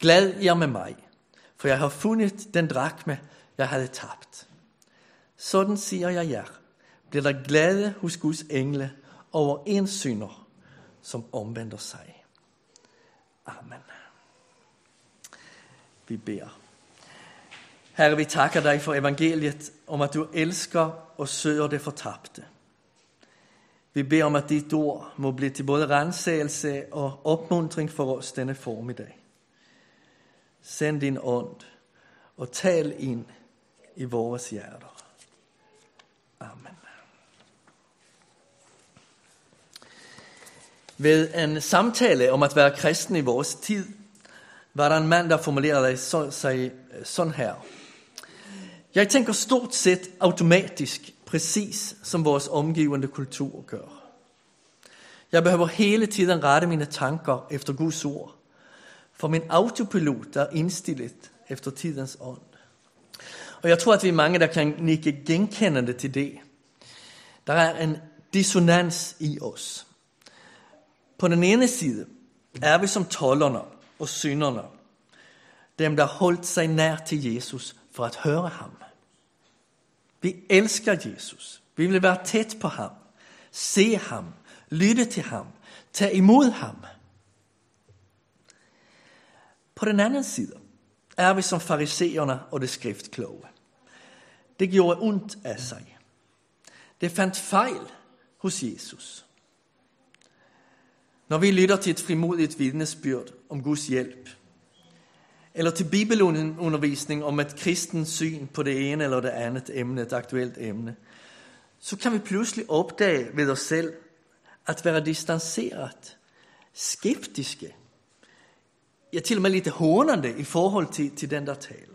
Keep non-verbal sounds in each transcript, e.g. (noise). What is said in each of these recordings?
Glad jer med mig, for jeg har fundet den drakme, jeg havde tabt. Sådan siger jeg jer, bliver der glade hos Guds engle over en synder, som omvender sig. Amen. Vi beder. Herre, vi takker dig for evangeliet om, at du elsker og søger det fortabte. Vi beder om, at dit ord må blive til både rensagelse og opmuntring for os denne formiddag. Send din ånd og tal ind i vores hjerter. Amen. Ved en samtale om at være kristen i vores tid, var der en mand, der formulerede sig øh, sådan her. Jeg tænker stort set automatisk, præcis som vores omgivende kultur gør. Jeg behøver hele tiden rette mine tanker efter Guds ord, for min autopilot er indstillet efter tidens ånd. Og jeg tror, at vi er mange, der kan nikke genkendende til det. Der er en dissonans i os. På den ene side er vi som tollerne og synderne, dem der holdt sig nær til Jesus for at høre ham. Vi elsker Jesus. Vi vil være tæt på ham, se ham, lytte til ham, tage imod ham. På den anden side er vi som fariseerne og det skriftkloge. Det gjorde ondt af sig. Det fandt fejl hos Jesus. Når vi lytter til et frimodigt vidnesbyrd om Guds hjælp, eller til bibelundervisning om et kristens syn på det ene eller det andet emne, et aktuelt emne, så kan vi pludselig opdage ved os selv at være distanceret, skeptiske, ja til og med lidt hånende i forhold til, til den, der taler.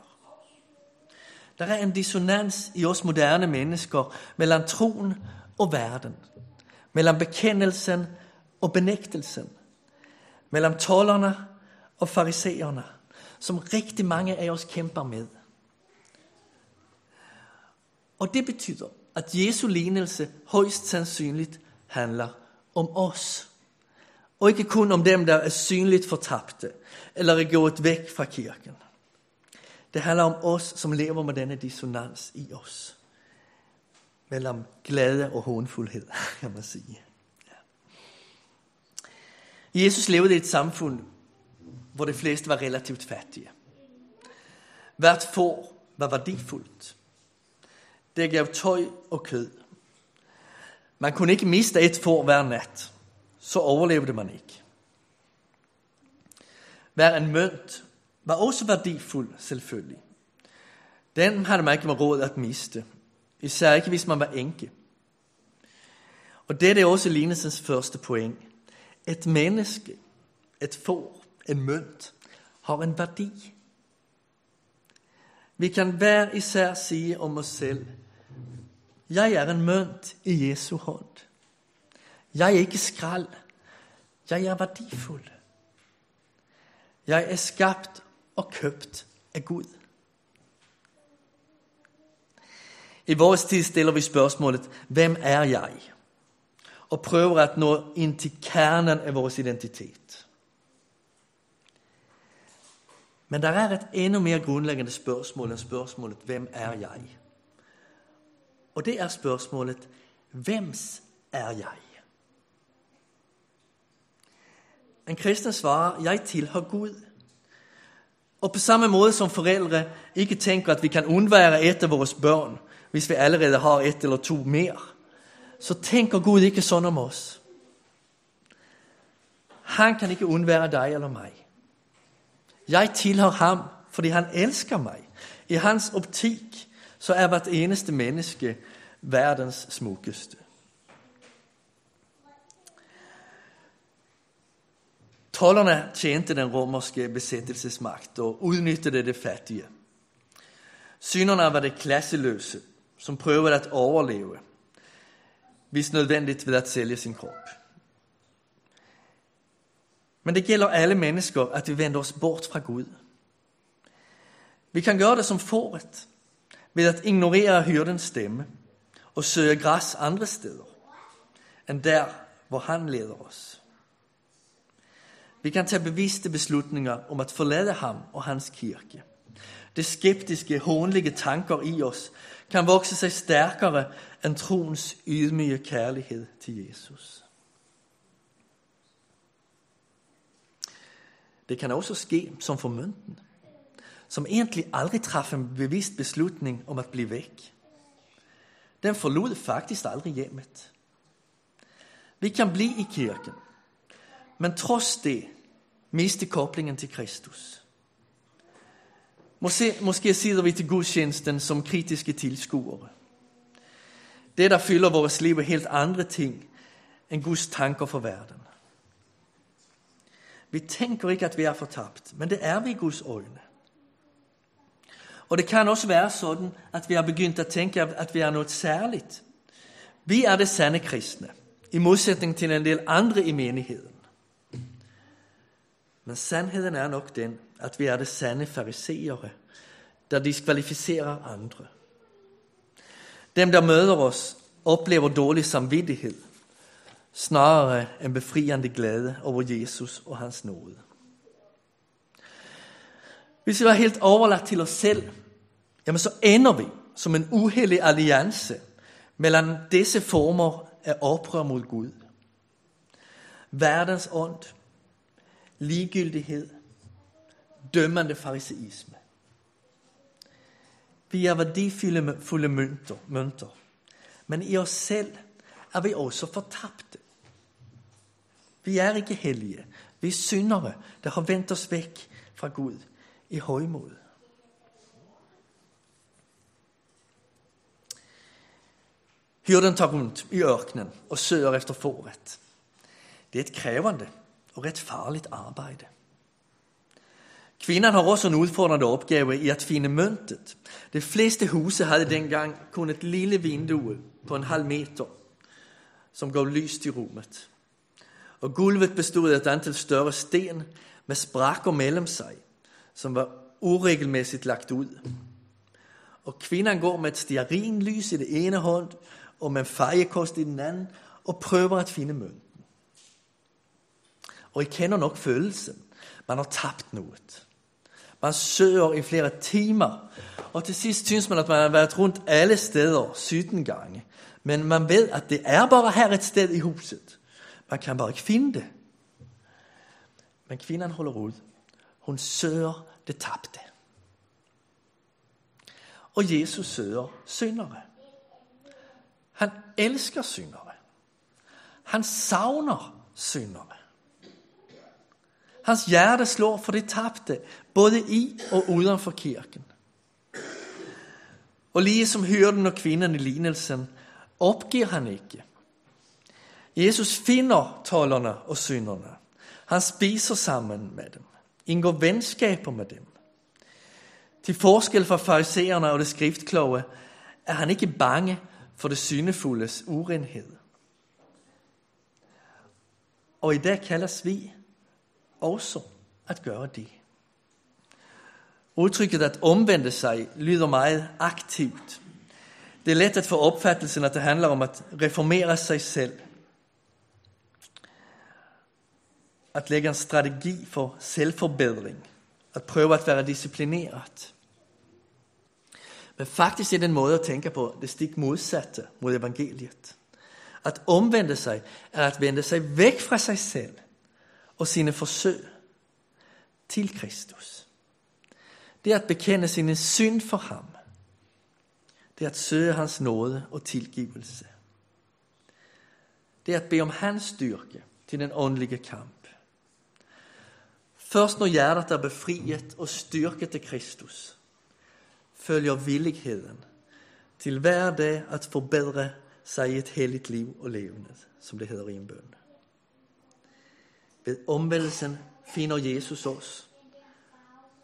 Der er en dissonans i os moderne mennesker mellem troen og verden, mellem bekendelsen og benægtelsen, mellem tollerne og fariseerne, som rigtig mange af os kæmper med. Og det betyder, at Jesu lignelse højst sandsynligt handler om os. Og ikke kun om dem, der er synligt fortabte, eller er gået væk fra kirken. Det handler om os, som lever med denne dissonans i os. Mellem glæde og hånfuldhed, (laughs) kan man sige. Ja. Jesus levede i et samfund, hvor de fleste var relativt fattige. Hvert får var værdifuldt. Det gav tøj og kød. Man kunne ikke miste et får hver nat. Så overlevede man ikke. Hver en mønt var også værdifuld, selvfølgelig. Den havde man ikke råd at miste. Især ikke, hvis man var enke. Og det er også lignelsens første poeng. Et menneske, et får, en mønt, har en værdi. Vi kan hver især sige om os selv, jeg er en mønt i Jesu hånd. Jeg er ikke skrald. Jeg er værdifuld. Jeg er skabt og købt af Gud. I vores tid stiller vi spørgsmålet, hvem er jeg? Og prøver at nå ind til kernen af vores identitet. Men der er et endnu mere grundlæggende spørgsmål end spørgsmålet, hvem er jeg? Og det er spørgsmålet, hvems er jeg? En kristen svarer, jeg tilhører Gud. Og på samme måde som forældre ikke tænker, at vi kan undvære et af vores børn, hvis vi allerede har et eller to mere, så tænker Gud ikke sådan om os. Han kan ikke undvære dig eller mig. Jeg tilhører ham, fordi han elsker mig. I hans optik, så er hvert eneste menneske verdens smukkeste. Tollerne tjente den romerske besættelsesmagt og udnyttede det fattige. Synerne var det klasseløse, som prøvede at overleve, hvis nødvendigt ved at sælge sin krop. Men det gælder alle mennesker, at vi vender os bort fra Gud. Vi kan gøre det som fåret, ved at ignorere hyrdens stemme og søge græs andre steder, end der, hvor han leder os. Vi kan tage bevidste beslutninger om at forlade ham og hans kirke. Det skeptiske, hånlige tanker i os kan vokse sig stærkere end troens ydmyge kærlighed til Jesus. Det kan også ske som for mønten, som egentlig aldrig træffede en bevidst beslutning om at blive væk. Den forlod faktisk aldrig hjemmet. Vi kan blive i kirken, men trods det miste koblingen til Kristus. Måske, måske sidder vi til gudstjenesten som kritiske tilskuere. Det, der fylder vores liv, er helt andre ting end Guds tanker for verden. Vi tænker ikke, at vi er fortabt, men det er vi i Guds øjne. Og det kan også være sådan, at vi har begyndt at tænke, at vi er noget særligt. Vi er det sande kristne, i modsætning til en del andre i menigheden. Men sandheden er nok den, at vi er det sande fariseere, der diskvalificerer andre. Dem, der møder os, oplever dårlig samvittighed, snarere end befriende glæde over Jesus og hans nåde. Hvis vi var helt overladt til os selv, jamen så ender vi som en uheldig alliance mellem disse former af oprør mod Gud. Verdens ånd, ligegyldighed, dømmende fariseisme. Vi er værdifulde mønter, mønter, men i os selv er vi også fortabte. Vi er ikke hellige. Vi er syndere, der har vendt os væk fra Gud i højmod. Hyrden tager rundt i ørkenen og søger efter fåret. Det er et krævende og ret farligt arbejde. Kvinnan har også en udfordrende opgave i at finde møntet. De fleste huse havde dengang kun et lille vindue på en halv meter, som gav lys til rummet. Og gulvet bestod af et antal større sten med sprakker mellem sig, som var uregelmæssigt lagt ud. Og kvinden går med et stearinlys i det ene hånd og med en fejekost i den anden og prøver at finde mønten. Og I kender nok følelsen. Man har tabt noget. Man søger i flere timer, og til sidst synes man, at man har været rundt alle steder 17 gange. Men man ved, at det er bare her et sted i huset. Man kan bare ikke finde det. Men kvinden holder ud. Hun søger det tabte. Og Jesus søger syndere. Han elsker syndere. Han savner syndere. Hans hjerte slår for det tabte, både i og uden for kirken. Og lige som hyrden og kvinden i lignelsen, opgiver han ikke. Jesus finder tollerne og synderne. Han spiser sammen med dem, indgår venskaber med dem. Til forskel fra farisererne og det skriftkloge, er han ikke bange for det synefuldes urenhed. Og i dag kaldes vi også at gøre det. Udtrykket at omvende sig lyder meget aktivt. Det er let at få opfattelsen, at det handler om at reformere sig selv. At lægge en strategi for selvforbedring. At prøve at være disciplineret. Men faktisk er den måde at tænke på det stik modsatte mod evangeliet. At omvende sig er at vende sig væk fra sig selv og sine forsøg til Kristus. Det er at bekende sine synd for ham. Det er at søge hans nåde og tilgivelse. Det er at bede om hans styrke til den åndelige kamp. Først når hjertet er befriet og styrket til Kristus, følger villigheden til hver dag at forbedre sig i et helligt liv og levende, som det hedder i en bøn. Ved omvendelsen finder Jesus os,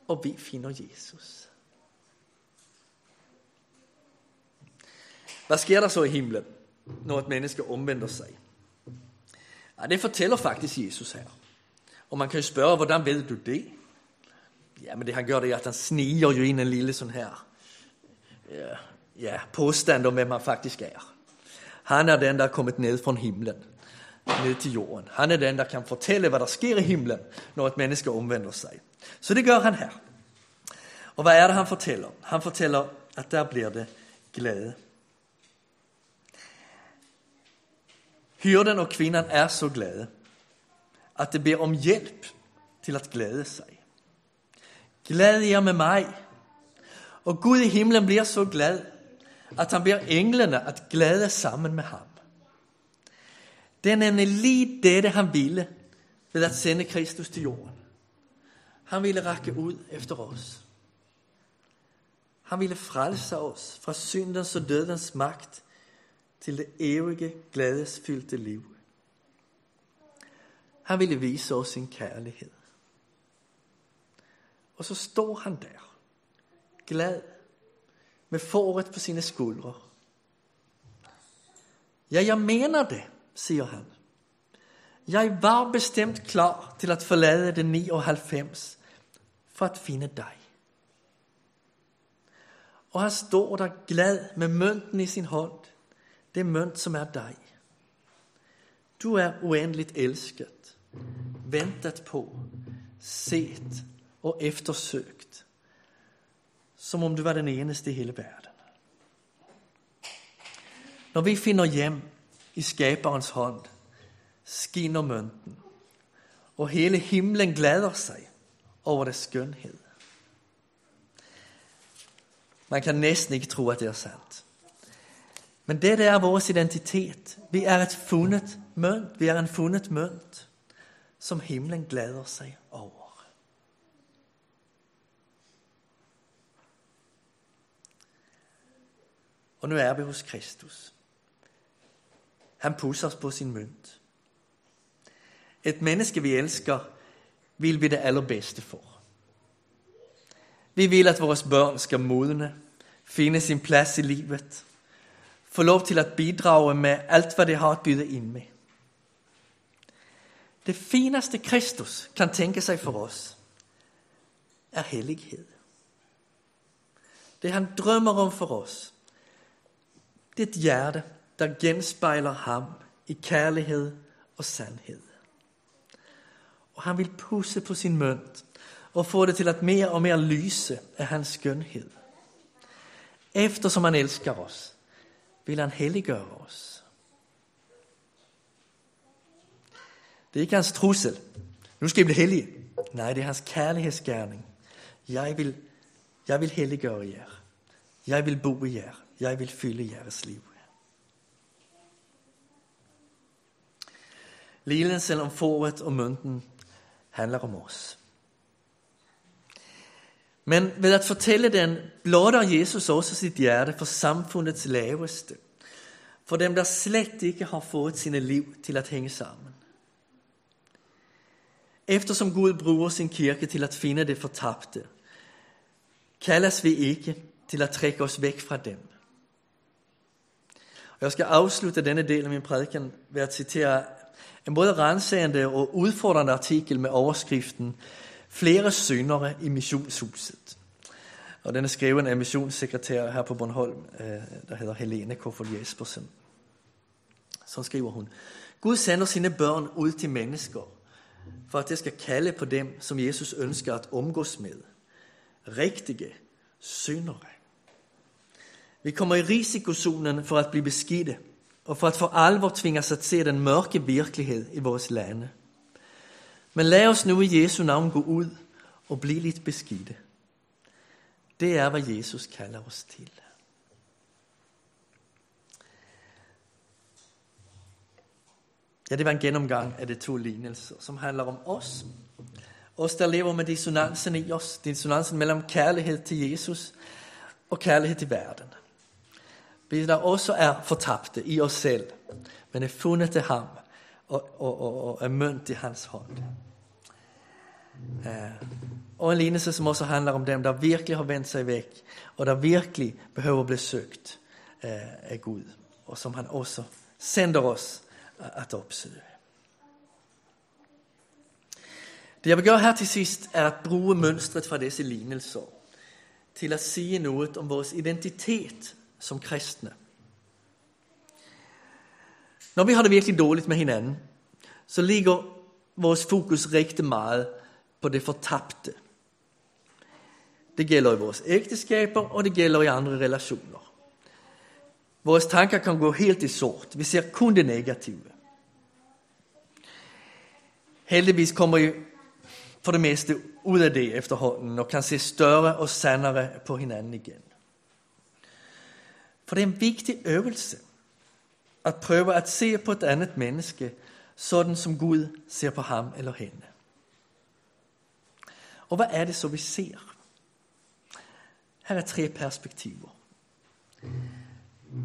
og vi finder Jesus. Hvad sker der så i himlen, når et menneske omvender sig? Ja, det fortæller faktisk Jesus her. Og man kan jo spørge, hvordan ved du det? Ja, men det han gør, det er, at han sniger jo ind en lille sådan her ja, ja, påstand om, hvem han faktisk er. Han er den, der er kommet ned fra himlen ned til jorden. Han er den, der kan fortælle, hvad der sker i himlen, når et menneske omvender sig. Så det gør han her. Og hvad er det, han fortæller? Han fortæller, at der bliver det glæde. Hyrden og kvinnan er så glade, at det beder om hjælp til at glæde sig. Glæd jer med mig. Og Gud i himlen bliver så glad, at han beder englene at glæde sammen med ham. Det er nemlig lige dette, han ville ved at sende Kristus til jorden. Han ville række ud efter os. Han ville frelse os fra syndens og dødens magt til det evige, glædesfyldte liv. Han ville vise os sin kærlighed. Og så står han der, glad, med foret på sine skuldre. Ja, jeg mener det, siger han. Jeg var bestemt klar til at forlade det 99 for at finde dig. Og han står der glad med mønten i sin hånd. Det mønt, som er dig. Du er uendeligt elsket, ventet på, set og eftersøgt, som om du var den eneste i hele verden. Når vi finder hjem i skaberens hånd, skinner mønten, og hele himlen glæder sig over det skønhed. Man kan næsten ikke tro, at det er sandt. Men det er vores identitet. Vi er et fundet mønt. Vi er en fundet mønt, som himlen glæder sig over. Og nu er vi hos Kristus. Han pusser os på sin mønt. Et menneske, vi elsker, vil vi det allerbedste for. Vi vil, at vores børn skal modne, finde sin plads i livet, få lov til at bidrage med alt, hvad de har at byde ind med. Det fineste Kristus kan tænke sig for os, er hellighed. Det han drømmer om for os, det er et hjerte, der genspejler ham i kærlighed og sandhed. Og han vil pusse på sin mønt og få det til at mere og mere lyse af hans skønhed. Eftersom han elsker os, vil han helliggøre os. Det er ikke hans trussel. Nu skal I blive hellige. Nej, det er hans kærlighedsgærning. Jeg vil, jeg vil helliggøre jer. Jeg vil bo i jer. Jeg vil fylde jeres liv. Lignelsen om foret og mønten handler om os. Men ved at fortælle den, blotter Jesus også sit hjerte for samfundets laveste. For dem, der slet ikke har fået sine liv til at hænge sammen. Eftersom Gud bruger sin kirke til at finde det fortabte, kaldes vi ikke til at trække os væk fra dem. Og jeg skal afslutte denne del af min prædiken ved at citere en både rensende og udfordrende artikel med overskriften Flere syndere i missionshuset. Og den er skrevet af missionssekretær her på Bornholm, øh, der hedder Helene Kofod Jespersen. Så skriver hun, Gud sender sine børn ud til mennesker, for at det skal kalde på dem, som Jesus ønsker at omgås med. Rigtige syndere. Vi kommer i risikozonen for at blive beskidte, og for at for alvor tvingas at se den mørke virkelighed i vores lande. Men lad os nu i Jesu navn gå ud og blive lidt beskidte. Det er, hvad Jesus kalder os til. Ja, det var en gennemgang af de to lignelser, som handler om os. Os, der lever med dissonansen i os. Dissonansen mellem kærlighed til Jesus og kærlighed til verden. Vi der også er fortabte i os selv, men er fundet til ham og, og, og, og er mønt i hans hånd. Uh, og en lignelse som også handler om dem, der virkelig har vendt sig væk, og der virkelig behøver blive søgt uh, af Gud, og som han også sender os at opsøge. Det jeg vil gøre her til sidst, er at bruge mønstret fra disse lignelser til at sige noget om vores identitet som kristne. Når vi har det virkelig dårligt med hinanden, så ligger vores fokus rigtig meget på det fortabte. Det gælder i vores ægteskaber, og det gælder i andre relationer. Vores tanker kan gå helt i sort. Vi ser kun det negative. Heldigvis kommer vi for det meste ud af det efterhånden og kan se større og sandere på hinanden igen. For det er en vigtig øvelse at prøve at se på et andet menneske, sådan som Gud ser på ham eller hende. Og hvad er det så, vi ser? Her er tre perspektiver.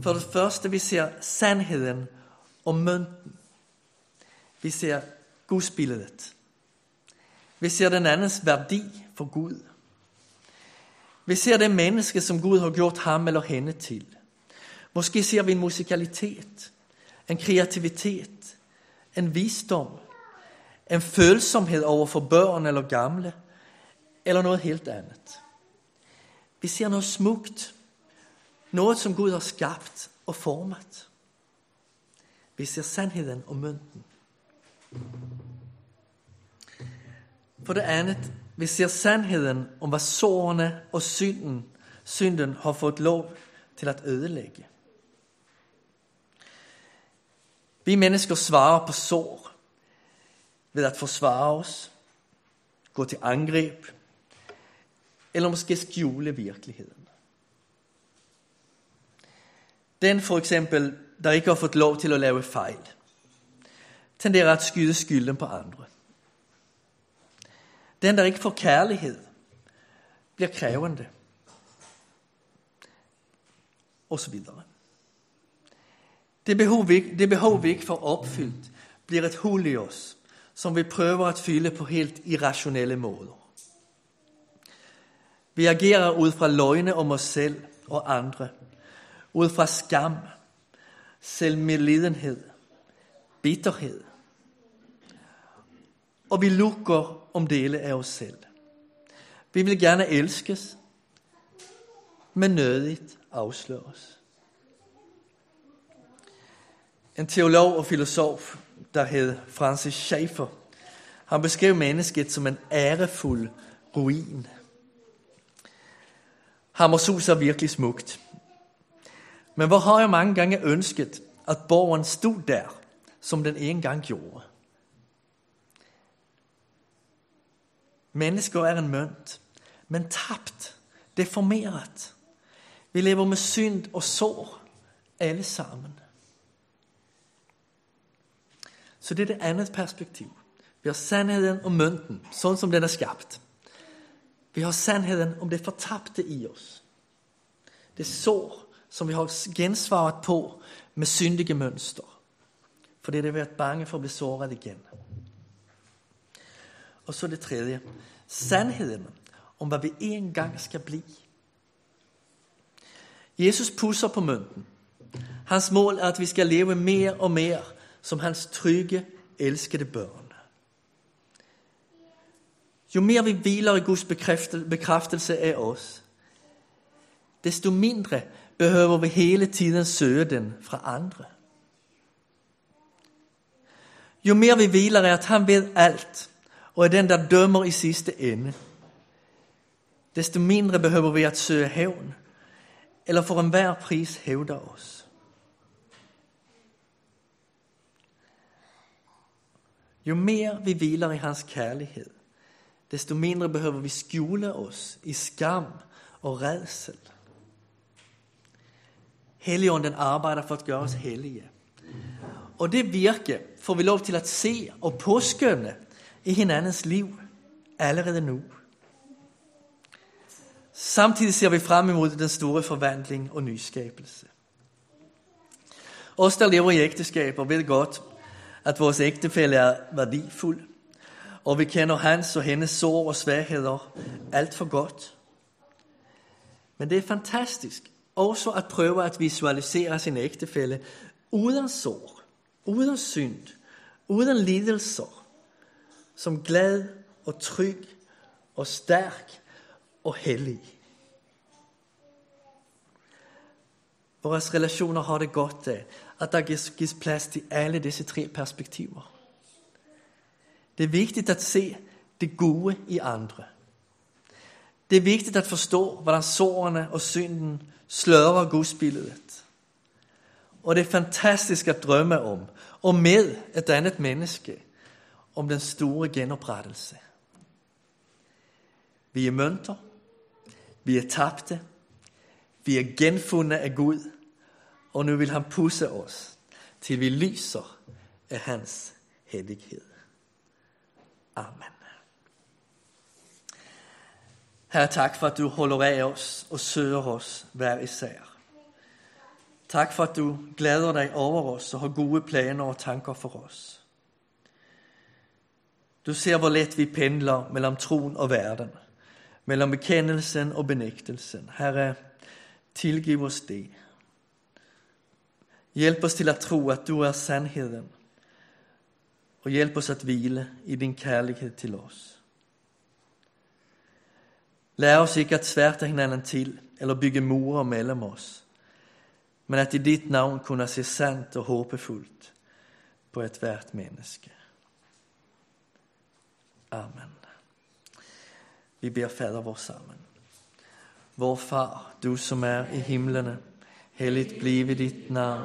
For det første, vi ser sandheden og mønten. Vi ser gudsbilledet. Vi ser den andens værdi for Gud. Vi ser det menneske, som Gud har gjort ham eller hende til. Måske ser vi en musikalitet, en kreativitet, en visdom, en følsomhed over for børn eller gamle, eller noget helt andet. Vi ser noget smukt, noget som Gud har skabt og formet. Vi ser sandheden og mønten. For det andet, vi ser sandheden om hvad sårene og synden, synden har fået lov til at ødelægge. Vi mennesker svarer på sår ved at forsvare os, gå til angreb, eller måske skjule virkeligheden. Den for eksempel, der ikke har fået lov til at lave fejl, tenderer at skyde skylden på andre. Den, der ikke får kærlighed, bliver krævende. Og så videre. Det behov, vi, det behov, vi ikke får opfyldt, bliver et hul i os, som vi prøver at fylde på helt irrationelle måder. Vi agerer ud fra løgne om os selv og andre, ud fra skam, selvmedlidenhed, bitterhed. Og vi lukker om dele af os selv. Vi vil gerne elskes, men nødigt afsløres. En teolog og filosof, der hed Francis Schaeffer, han beskrev mennesket som en ærefuld ruin. Hammershus er virkelig smukt. Men hvor har jeg mange gange ønsket, at borgeren stod der, som den engang gjorde. Mennesker er en mønt, men tabt, deformeret. Vi lever med synd og sår, alle sammen. Så det er det andet perspektiv. Vi har sandheden om mønten, sådan som den er skabt. Vi har sandheden om det fortabte i os. Det sår, som vi har gensvaret på med syndige mønster. For det er det været bange for at blive såret igen. Og så det tredje. Sandheden om hvad vi engang skal blive. Jesus pusser på mønten. Hans mål er, at vi skal leve mere og mere som hans trygge, elskede børn. Jo mere vi hviler i Guds bekræftelse af os, desto mindre behøver vi hele tiden søge den fra andre. Jo mere vi hviler i, at han ved alt, og er den, der dømmer i sidste ende, desto mindre behøver vi at søge hævn, eller for enhver pris hævde os. Jo mere vi hviler i hans kærlighed, desto mindre behøver vi skjule os i skam og redsel. Helligånden arbejder for at gøre os hellige. Og det virke får vi lov til at se og påskønne i hinandens liv allerede nu. Samtidig ser vi frem imod den store forvandling og nyskabelse. Os, der lever i ægteskaber, ved godt, at vores ægtefælle er værdifuld, og vi kender hans og hendes sår og svagheder alt for godt. Men det er fantastisk også at prøve at visualisere sin ægtefælle uden sår, uden synd, uden lidelser, som glad og tryg og stærk og hellig. Vores relationer har det godt af, at der gives plads til alle disse tre perspektiver. Det är viktigt att se det gode i andre. Det är viktigt att förstå hvordan sårene og synden slører gudsbilledet. Og det er fantastisk at drømme om, og med et andet menneske, om den store genoprettelse. Vi er mønter, vi er tabte, vi er genfundet af Gud, og nu vil han pusse os, til vi lyser af hans hellighed. Amen. Herre, tak for, at du holder af os og søger os hver især. Tak for, at du glæder dig over os og har gode planer og tanker for os. Du ser, hvor let vi pendler mellem troen og verden, mellem bekendelsen og benægtelsen. Herre, tilgiv os det. Hjälp oss till att tro, att du är sannheten och hjälp oss att vila i din kärlek till oss. Lär oss inte att svärta hinanden till eller bygga murar mellan oss men att i ditt namn kunna se sant och hoppfullt på ett värt människa. Amen. Vi ber fader vår sammen. Vår far, du som är i himlen, helligt blive ditt namn